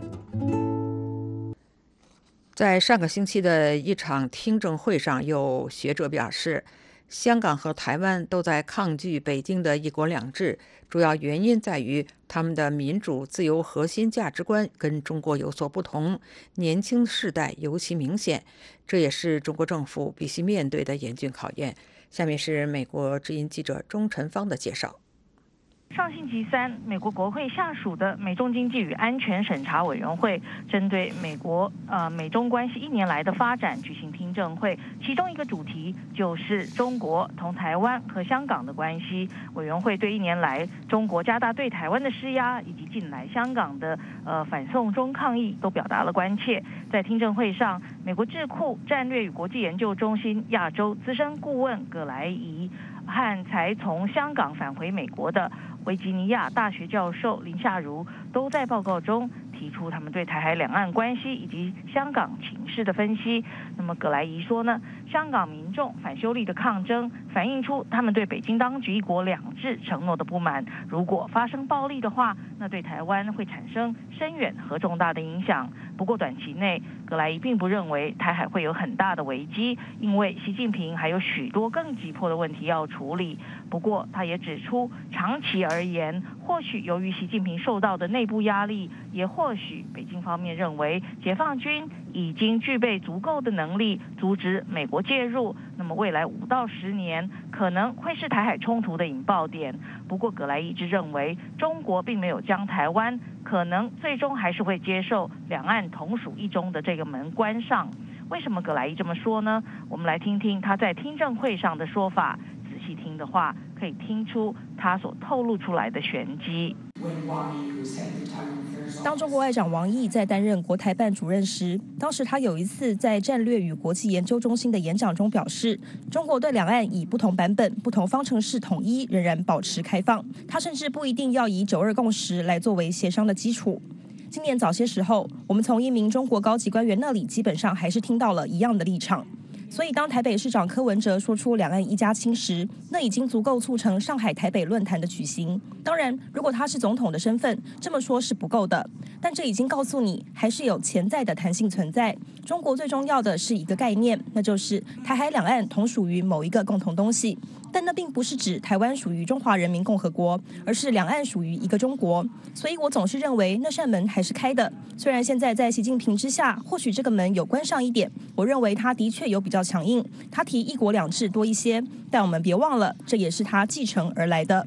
在上个星期的一场听证会上，有学者表示，香港和台湾都在抗拒北京的一国两制，主要原因在于他们的民主自由核心价值观跟中国有所不同，年轻世代尤其明显。这也是中国政府必须面对的严峻考验。下面是美国之音记者钟晨芳的介绍。上星期三，美国国会下属的美中经济与安全审查委员会针对美国呃美中关系一年来的发展举行听证会，其中一个主题就是中国同台湾和香港的关系。委员会对一年来中国加大对台湾的施压，以及近来香港的呃反送中抗议都表达了关切。在听证会上，美国智库战略与国际研究中心亚洲资深顾问葛莱仪和才从香港返回美国的。维吉尼亚大学教授林夏如都在报告中提出他们对台海两岸关系以及香港情势的分析。那么葛莱仪说呢，香港民众反修例的抗争反映出他们对北京当局一国两制承诺的不满。如果发生暴力的话，那对台湾会产生深远和重大的影响。不过短期内，格莱伊并不认为台海会有很大的危机，因为习近平还有许多更急迫的问题要处理。不过他也指出，长期而言，或许由于习近平受到的内部压力，也或许北京方面认为解放军已经具备足够的能力阻止美国介入。那么未来五到十年可能会是台海冲突的引爆点。不过葛莱一直认为，中国并没有将台湾可能最终还是会接受两岸同属一中的这个门关上。为什么葛莱一这么说呢？我们来听听他在听证会上的说法。仔细听的话，可以听出他所透露出来的玄机。当中国外长王毅在担任国台办主任时，当时他有一次在战略与国际研究中心的演讲中表示，中国对两岸以不同版本、不同方程式统一仍然保持开放。他甚至不一定要以九二共识来作为协商的基础。今年早些时候，我们从一名中国高级官员那里，基本上还是听到了一样的立场。所以，当台北市长柯文哲说出“两岸一家亲”时，那已经足够促成上海台北论坛的举行。当然，如果他是总统的身份，这么说是不够的。但这已经告诉你，还是有潜在的弹性存在。中国最重要的是一个概念，那就是台海两岸同属于某一个共同东西。但那并不是指台湾属于中华人民共和国，而是两岸属于一个中国。所以我总是认为那扇门还是开的。虽然现在在习近平之下，或许这个门有关上一点。我认为他的确有比较强硬，他提一国两制多一些。但我们别忘了，这也是他继承而来的。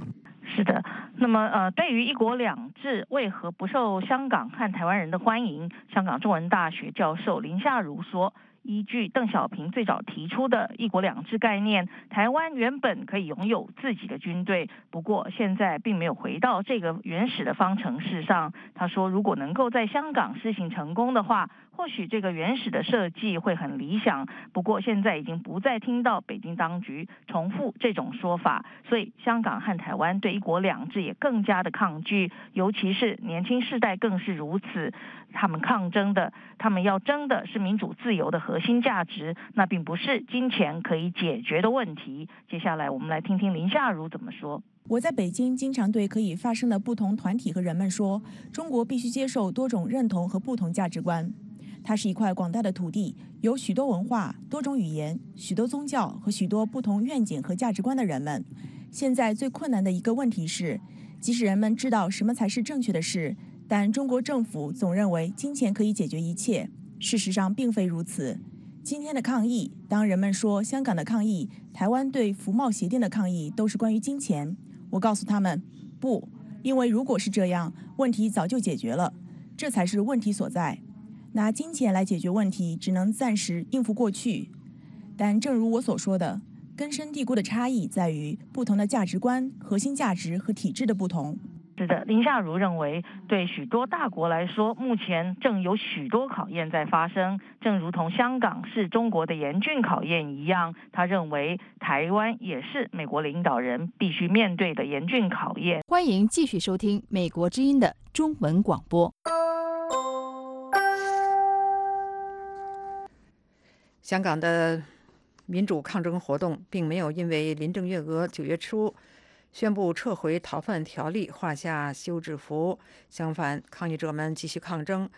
是的。那么，呃，对于一国两制为何不受香港和台湾人的欢迎？香港中文大学教授林夏如说。依据邓小平最早提出的一国两制概念，台湾原本可以拥有自己的军队，不过现在并没有回到这个原始的方程式上。他说，如果能够在香港试行成功的话，或许这个原始的设计会很理想。不过现在已经不再听到北京当局重复这种说法，所以香港和台湾对一国两制也更加的抗拒，尤其是年轻世代更是如此。他们抗争的，他们要争的是民主自由的核心价值，那并不是金钱可以解决的问题。接下来，我们来听听林夏如怎么说。我在北京经常对可以发生的不同团体和人们说：中国必须接受多种认同和不同价值观。它是一块广大的土地，有许多文化、多种语言、许多宗教和许多不同愿景和价值观的人们。现在最困难的一个问题是，即使人们知道什么才是正确的事。但中国政府总认为金钱可以解决一切，事实上并非如此。今天的抗议，当人们说香港的抗议、台湾对服贸协定的抗议都是关于金钱，我告诉他们不，因为如果是这样，问题早就解决了，这才是问题所在。拿金钱来解决问题，只能暂时应付过去。但正如我所说的，根深蒂固的差异在于不同的价值观、核心价值和体制的不同。是的，林夏如认为，对许多大国来说，目前正有许多考验在发生，正如同香港是中国的严峻考验一样。他认为，台湾也是美国领导人必须面对的严峻考验。欢迎继续收听美国之音的中文广播。香港的民主抗争活动并没有因为林郑月娥九月初。宣布撤回逃犯条例，画下休止符。相反，抗议者们继续抗争，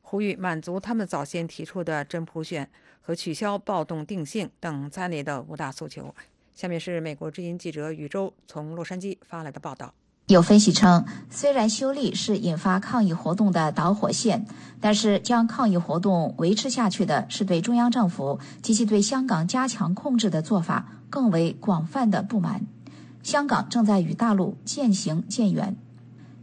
呼吁满足他们早先提出的真普选和取消暴动定性等在内的五大诉求。下面是美国之音记者宇宙从洛杉矶发来的报道。有分析称，虽然修例是引发抗议活动的导火线，但是将抗议活动维持下去的是对中央政府及其对香港加强控制的做法更为广泛的不满。香港正在与大陆渐行渐远。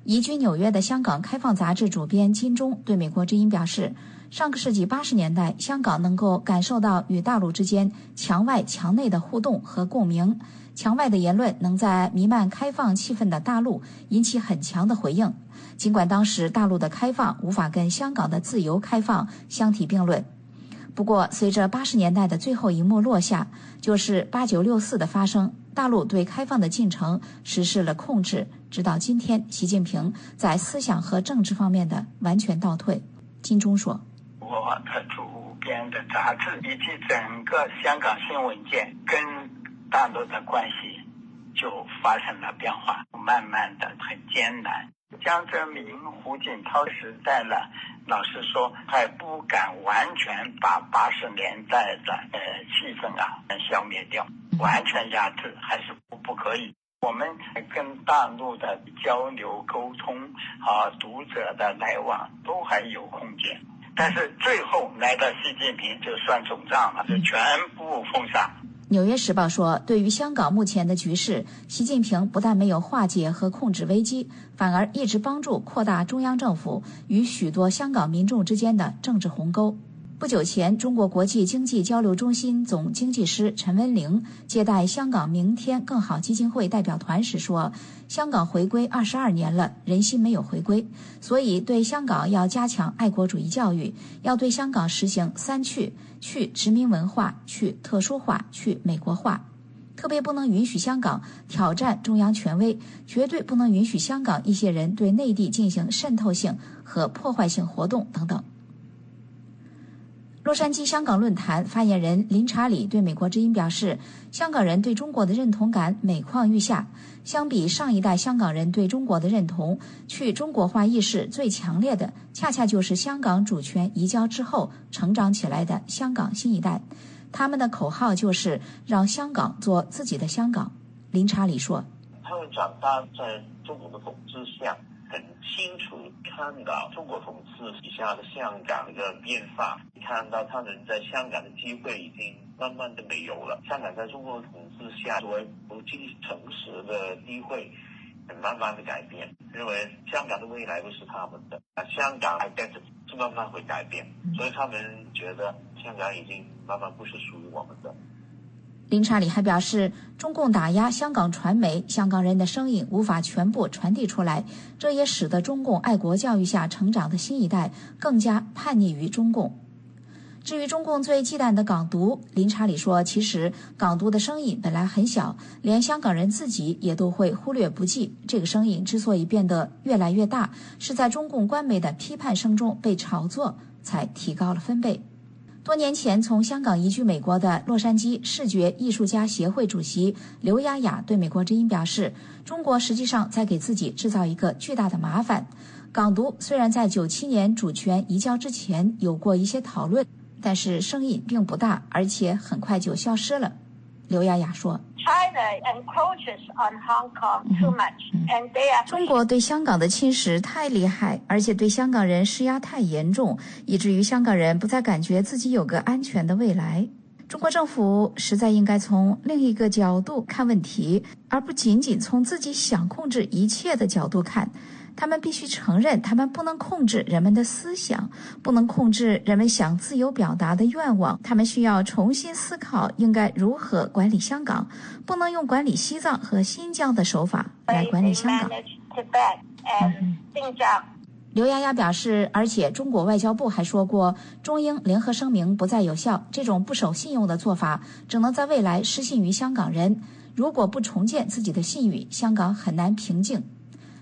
移居纽约的香港开放杂志主编金钟对美国之音表示。上个世纪八十年代，香港能够感受到与大陆之间墙外墙内的互动和共鸣。墙外的言论能在弥漫开放气氛的大陆引起很强的回应，尽管当时大陆的开放无法跟香港的自由开放相提并论。不过，随着八十年代的最后一幕落下，就是八九六四的发生，大陆对开放的进程实施了控制，直到今天，习近平在思想和政治方面的完全倒退。金钟说。我的主编的杂志以及整个香港新闻界跟大陆的关系就发生了变化，慢慢的很艰难。江泽民、胡锦涛时代呢，老实说还不敢完全把八十年代的呃气氛啊消灭掉，完全压制还是不不可以。我们跟大陆的交流沟通啊，读者的来往都还有空间。但是最后来到习近平就算总账了，就全部封杀。《纽约时报》说，对于香港目前的局势，习近平不但没有化解和控制危机，反而一直帮助扩大中央政府与许多香港民众之间的政治鸿沟。不久前，中国国际经济交流中心总经济师陈文玲接待香港“明天更好”基金会代表团时说：“香港回归二十二年了，人心没有回归，所以对香港要加强爱国主义教育，要对香港实行三去：去殖民文化，去特殊化，去美国化。特别不能允许香港挑战中央权威，绝对不能允许香港一些人对内地进行渗透性和破坏性活动等等。”洛杉矶香港论坛发言人林查理对美国之音表示：“香港人对中国的认同感每况愈下。相比上一代香港人对中国的认同，去中国化意识最强烈的，恰恰就是香港主权移交之后成长起来的香港新一代。他们的口号就是让香港做自己的香港。”林查理说：“他们长大在中国的统治下。”很清楚看到中国统治底下的香港的变化，看到他们在香港的机会已经慢慢的没有了。香港在中国统治下作为国际城市的机会，慢慢的改变。认为香港的未来不是他们的，啊，香港还跟着是慢慢会改变，所以他们觉得香港已经慢慢不是属于我们的。林查理还表示，中共打压香港传媒，香港人的声音无法全部传递出来，这也使得中共爱国教育下成长的新一代更加叛逆于中共。至于中共最忌惮的港独，林查理说，其实港独的声音本来很小，连香港人自己也都会忽略不计。这个声音之所以变得越来越大，是在中共官媒的批判声中被炒作，才提高了分贝。多年前从香港移居美国的洛杉矶视觉艺术家协会主席刘雅雅对美国之音表示：“中国实际上在给自己制造一个巨大的麻烦。港独虽然在九七年主权移交之前有过一些讨论，但是声音并不大，而且很快就消失了。”刘雅雅说。中国对香港的侵蚀太厉害，而且对香港人施压太严重，以至于香港人不再感觉自己有个安全的未来。中国政府实在应该从另一个角度看问题，而不仅仅从自己想控制一切的角度看。他们必须承认，他们不能控制人们的思想，不能控制人们想自由表达的愿望。他们需要重新思考应该如何管理香港，不能用管理西藏和新疆的手法来管理香港。刘丫丫表示，而且中国外交部还说过，中英联合声明不再有效。这种不守信用的做法，只能在未来失信于香港人。如果不重建自己的信誉，香港很难平静。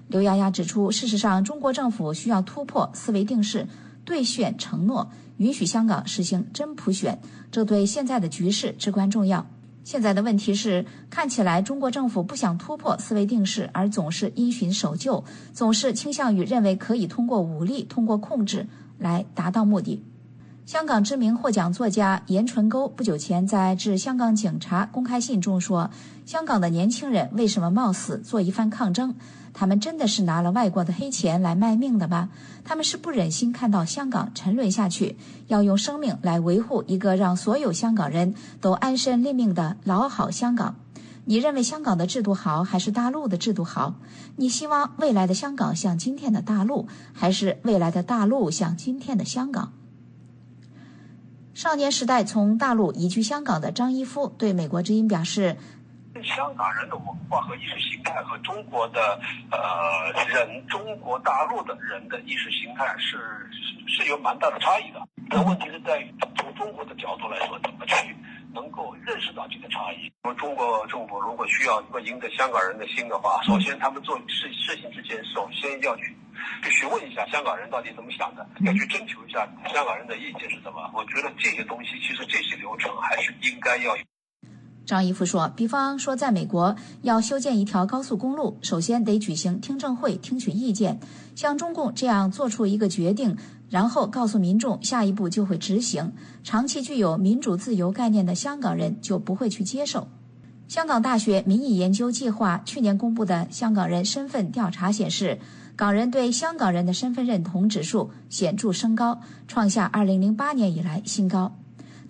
刘丫丫指出，事实上，中国政府需要突破思维定式，兑现承诺，允许香港实行真普选，这对现在的局势至关重要。现在的问题是，看起来中国政府不想突破思维定式，而总是因循守旧，总是倾向于认为可以通过武力、通过控制来达到目的。香港知名获奖作家严纯沟不久前在致香港警察公开信中说：“香港的年轻人为什么冒死做一番抗争？他们真的是拿了外国的黑钱来卖命的吗？他们是不忍心看到香港沉沦下去，要用生命来维护一个让所有香港人都安身立命的老好香港。”你认为香港的制度好，还是大陆的制度好？你希望未来的香港像今天的大陆，还是未来的大陆像今天的香港？少年时代从大陆移居香港的张一夫对美国之音表示：“香港人的文化和意识形态和中国的呃人，中国大陆的人的意识形态是是有蛮大的差异的。那问题是在于从中国的角度来说，怎么去？”能够认识到这个差异。我们中国政府如果需要要赢得香港人的心的话，首先他们做事事情之前，首先要去去询问一下香港人到底怎么想的，要去征求一下香港人的意见是什么。我觉得这些东西，其实这些流程还是应该要有。张一夫说：“比方说，在美国要修建一条高速公路，首先得举行听证会，听取意见。像中共这样做出一个决定。”然后告诉民众，下一步就会执行。长期具有民主自由概念的香港人就不会去接受。香港大学民意研究计划去年公布的香港人身份调查显示，港人对香港人的身份认同指数显著升高，创下2008年以来新高。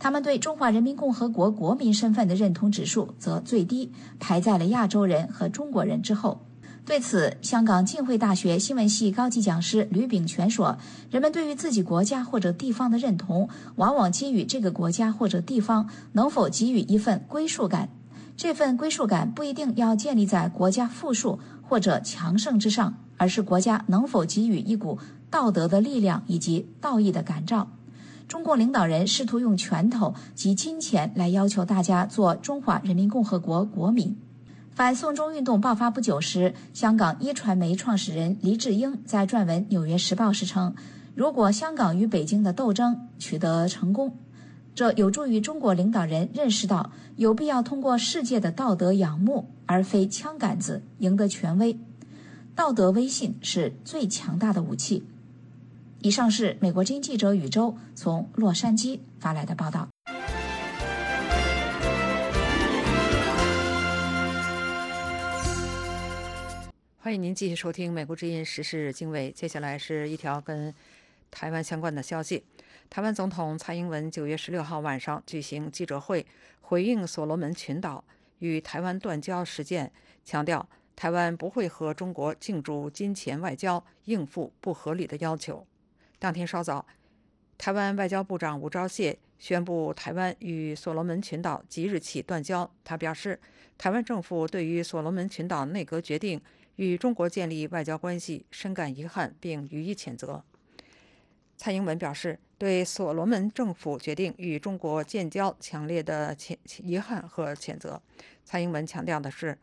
他们对中华人民共和国国民身份的认同指数则最低，排在了亚洲人和中国人之后。对此，香港浸会大学新闻系高级讲师吕炳全说：“人们对于自己国家或者地方的认同，往往基于这个国家或者地方能否给予一份归属感。这份归属感不一定要建立在国家富庶或者强盛之上，而是国家能否给予一股道德的力量以及道义的感召。中共领导人试图用拳头及金钱来要求大家做中华人民共和国国民。”反送中运动爆发不久时，香港一传媒创始人黎智英在撰文《纽约时报》时称：“如果香港与北京的斗争取得成功，这有助于中国领导人认识到有必要通过世界的道德仰慕，而非枪杆子赢得权威。道德威信是最强大的武器。”以上是美国经记者宇宙从洛杉矶发来的报道。欢迎您继续收听《美国之音时事经纬》。接下来是一条跟台湾相关的消息。台湾总统蔡英文九月十六号晚上举行记者会，回应所罗门群岛与台湾断交事件，强调台湾不会和中国竞逐金钱外交，应付不合理的要求。当天稍早，台湾外交部长吴钊燮宣布台湾与所罗门群岛即日起断交。他表示，台湾政府对于所罗门群岛内阁决定。与中国建立外交关系，深感遗憾，并予以谴责。蔡英文表示，对所罗门政府决定与中国建交强烈的谴遗憾和谴责。蔡英文强调的是，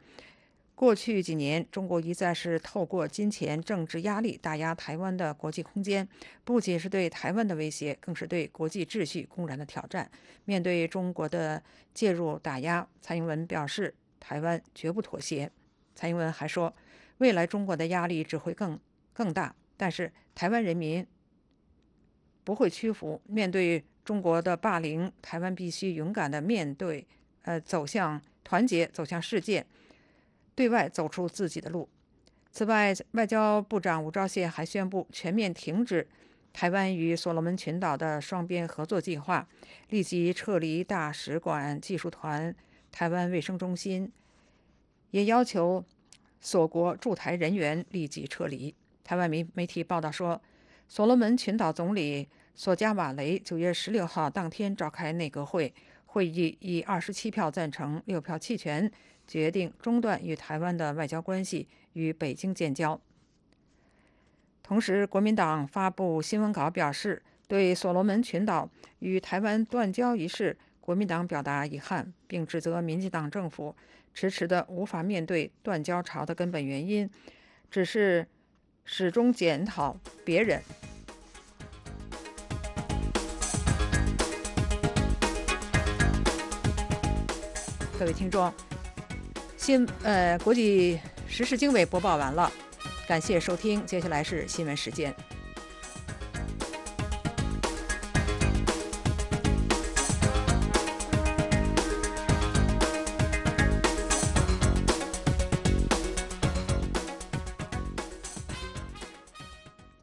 过去几年，中国一再是透过金钱、政治压力打压台湾的国际空间，不仅是对台湾的威胁，更是对国际秩序公然的挑战。面对中国的介入打压，蔡英文表示，台湾绝不妥协。蔡英文还说。未来中国的压力只会更更大，但是台湾人民不会屈服。面对中国的霸凌，台湾必须勇敢的面对，呃，走向团结，走向世界，对外走出自己的路。此外，外交部长吴钊燮还宣布全面停止台湾与所罗门群岛的双边合作计划，立即撤离大使馆、技术团、台湾卫生中心，也要求。所国驻台人员立即撤离。台湾媒媒体报道说，所罗门群岛总理索加瓦雷九月十六号当天召开内阁会，会议以二十七票赞成、六票弃权，决定中断与台湾的外交关系，与北京建交。同时，国民党发布新闻稿表示，对所罗门群岛与台湾断交一事，国民党表达遗憾，并指责民进党政府。迟迟的无法面对断交潮的根本原因，只是始终检讨别人。各位听众，新呃国际时事经纬播报完了感谢收听接下来是新闻时间。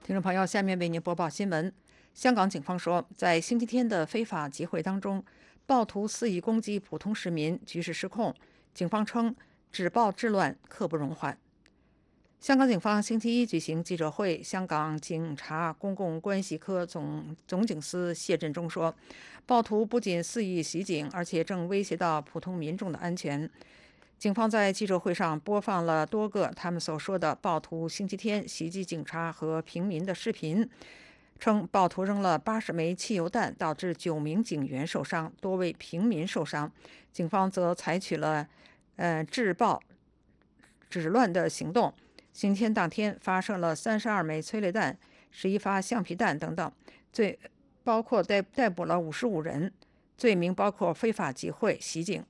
听众朋友下面为您播报新闻。香港警方说在星期天的非法集会当中暴徒肆意攻击普通市民局势失控。警方称止暴制乱，刻不容缓。香港警方星期一举行记者会，香港警察公共关系科总总警司谢振中说，暴徒不仅肆意袭警，而且正威胁到普通民众的安全。警方在记者会上播放了多个他们所说的暴徒星期天袭击警察和平民的视频，称暴徒扔了八十枚汽油弹，导致九名警员受伤，多位平民受伤。警方则采取了呃制暴止乱的行动。刑天当天发射了三十二枚催泪弹、十一发橡皮弹等等，罪包括逮逮捕了五十五人，罪名包括非法集会、袭警。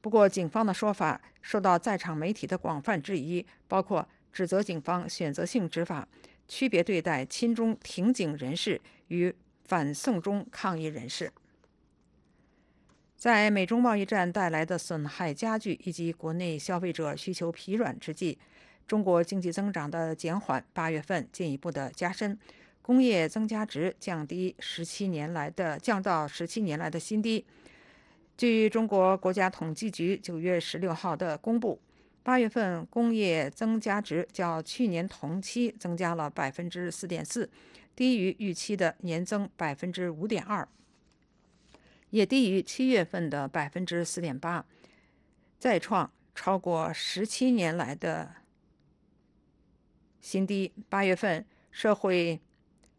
不过，警方的说法受到在场媒体的广泛质疑，包括指责警方选择性执法，区别对待亲中挺警人士与反送中抗议人士。在美中贸易战带来的损害加剧以及国内消费者需求疲软之际，中国经济增长的减缓，八月份进一步的加深，工业增加值降低十七年来的降到十七年来的新低。据中国国家统计局九月十六号的公布，八月份工业增加值较去年同期增加了百分之四点四，低于预期的年增百分之五点二，也低于七月份的百分之四点八，再创超过十七年来的新低。八月份社会。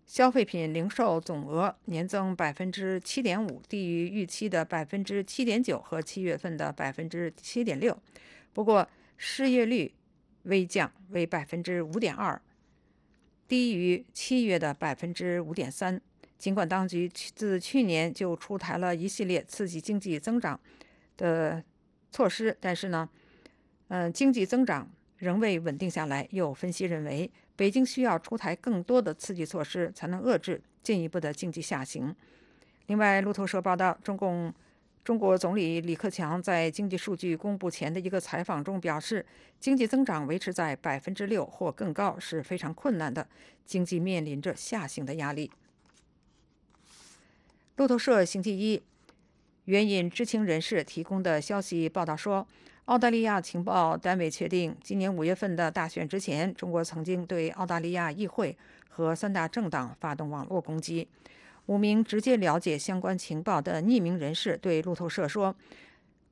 消费品零售总额年增百分之七点五，低于预期的百分之七点九和七月份的百分之七点六。不过，失业率微降为百分之五点二，低于七月的百分之五点三。尽管当局自去年就出台了一系列刺激经济增长的措施，但是呢，嗯，经济增长仍未稳定下来。有分析认为。北京需要出台更多的刺激措施，才能遏制进一步的经济下行。另外，路透社报道，中共中国总理李克强在经济数据公布前的一个采访中表示，经济增长维持在百分之六或更高是非常困难的，经济面临着下行的压力。路透社星期一援引知情人士提供的消息报道说。澳大利亚情报单位确定，今年五月份的大选之前，中国曾经对澳大利亚议会和三大政党发动网络攻击。五名直接了解相关情报的匿名人士对路透社说：“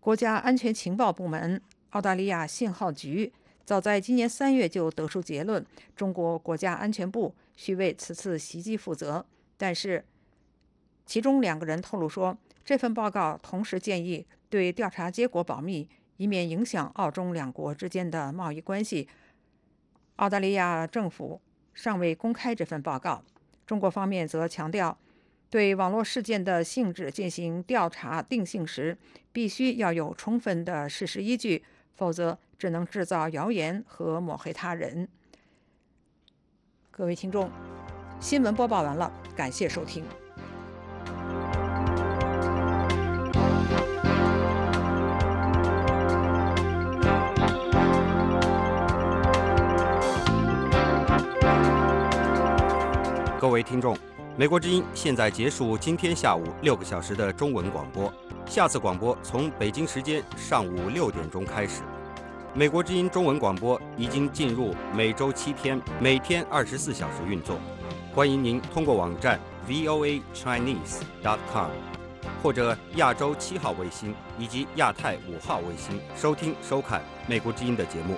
国家安全情报部门澳大利亚信号局早在今年三月就得出结论，中国国家安全部需为此次袭击负责。但是，其中两个人透露说，这份报告同时建议对调查结果保密。”以免影响澳中两国之间的贸易关系，澳大利亚政府尚未公开这份报告。中国方面则强调，对网络事件的性质进行调查定性时，必须要有充分的事实依据，否则只能制造谣言和抹黑他人。各位听众，新闻播报完了，感谢收听。各位听众，美国之音现在结束今天下午六个小时的中文广播，下次广播从北京时间上午六点钟开始。美国之音中文广播已经进入每周七天、每天二十四小时运作，欢迎您通过网站 voachinese.com 或者亚洲七号卫星以及亚太五号卫星收听收看美国之音的节目。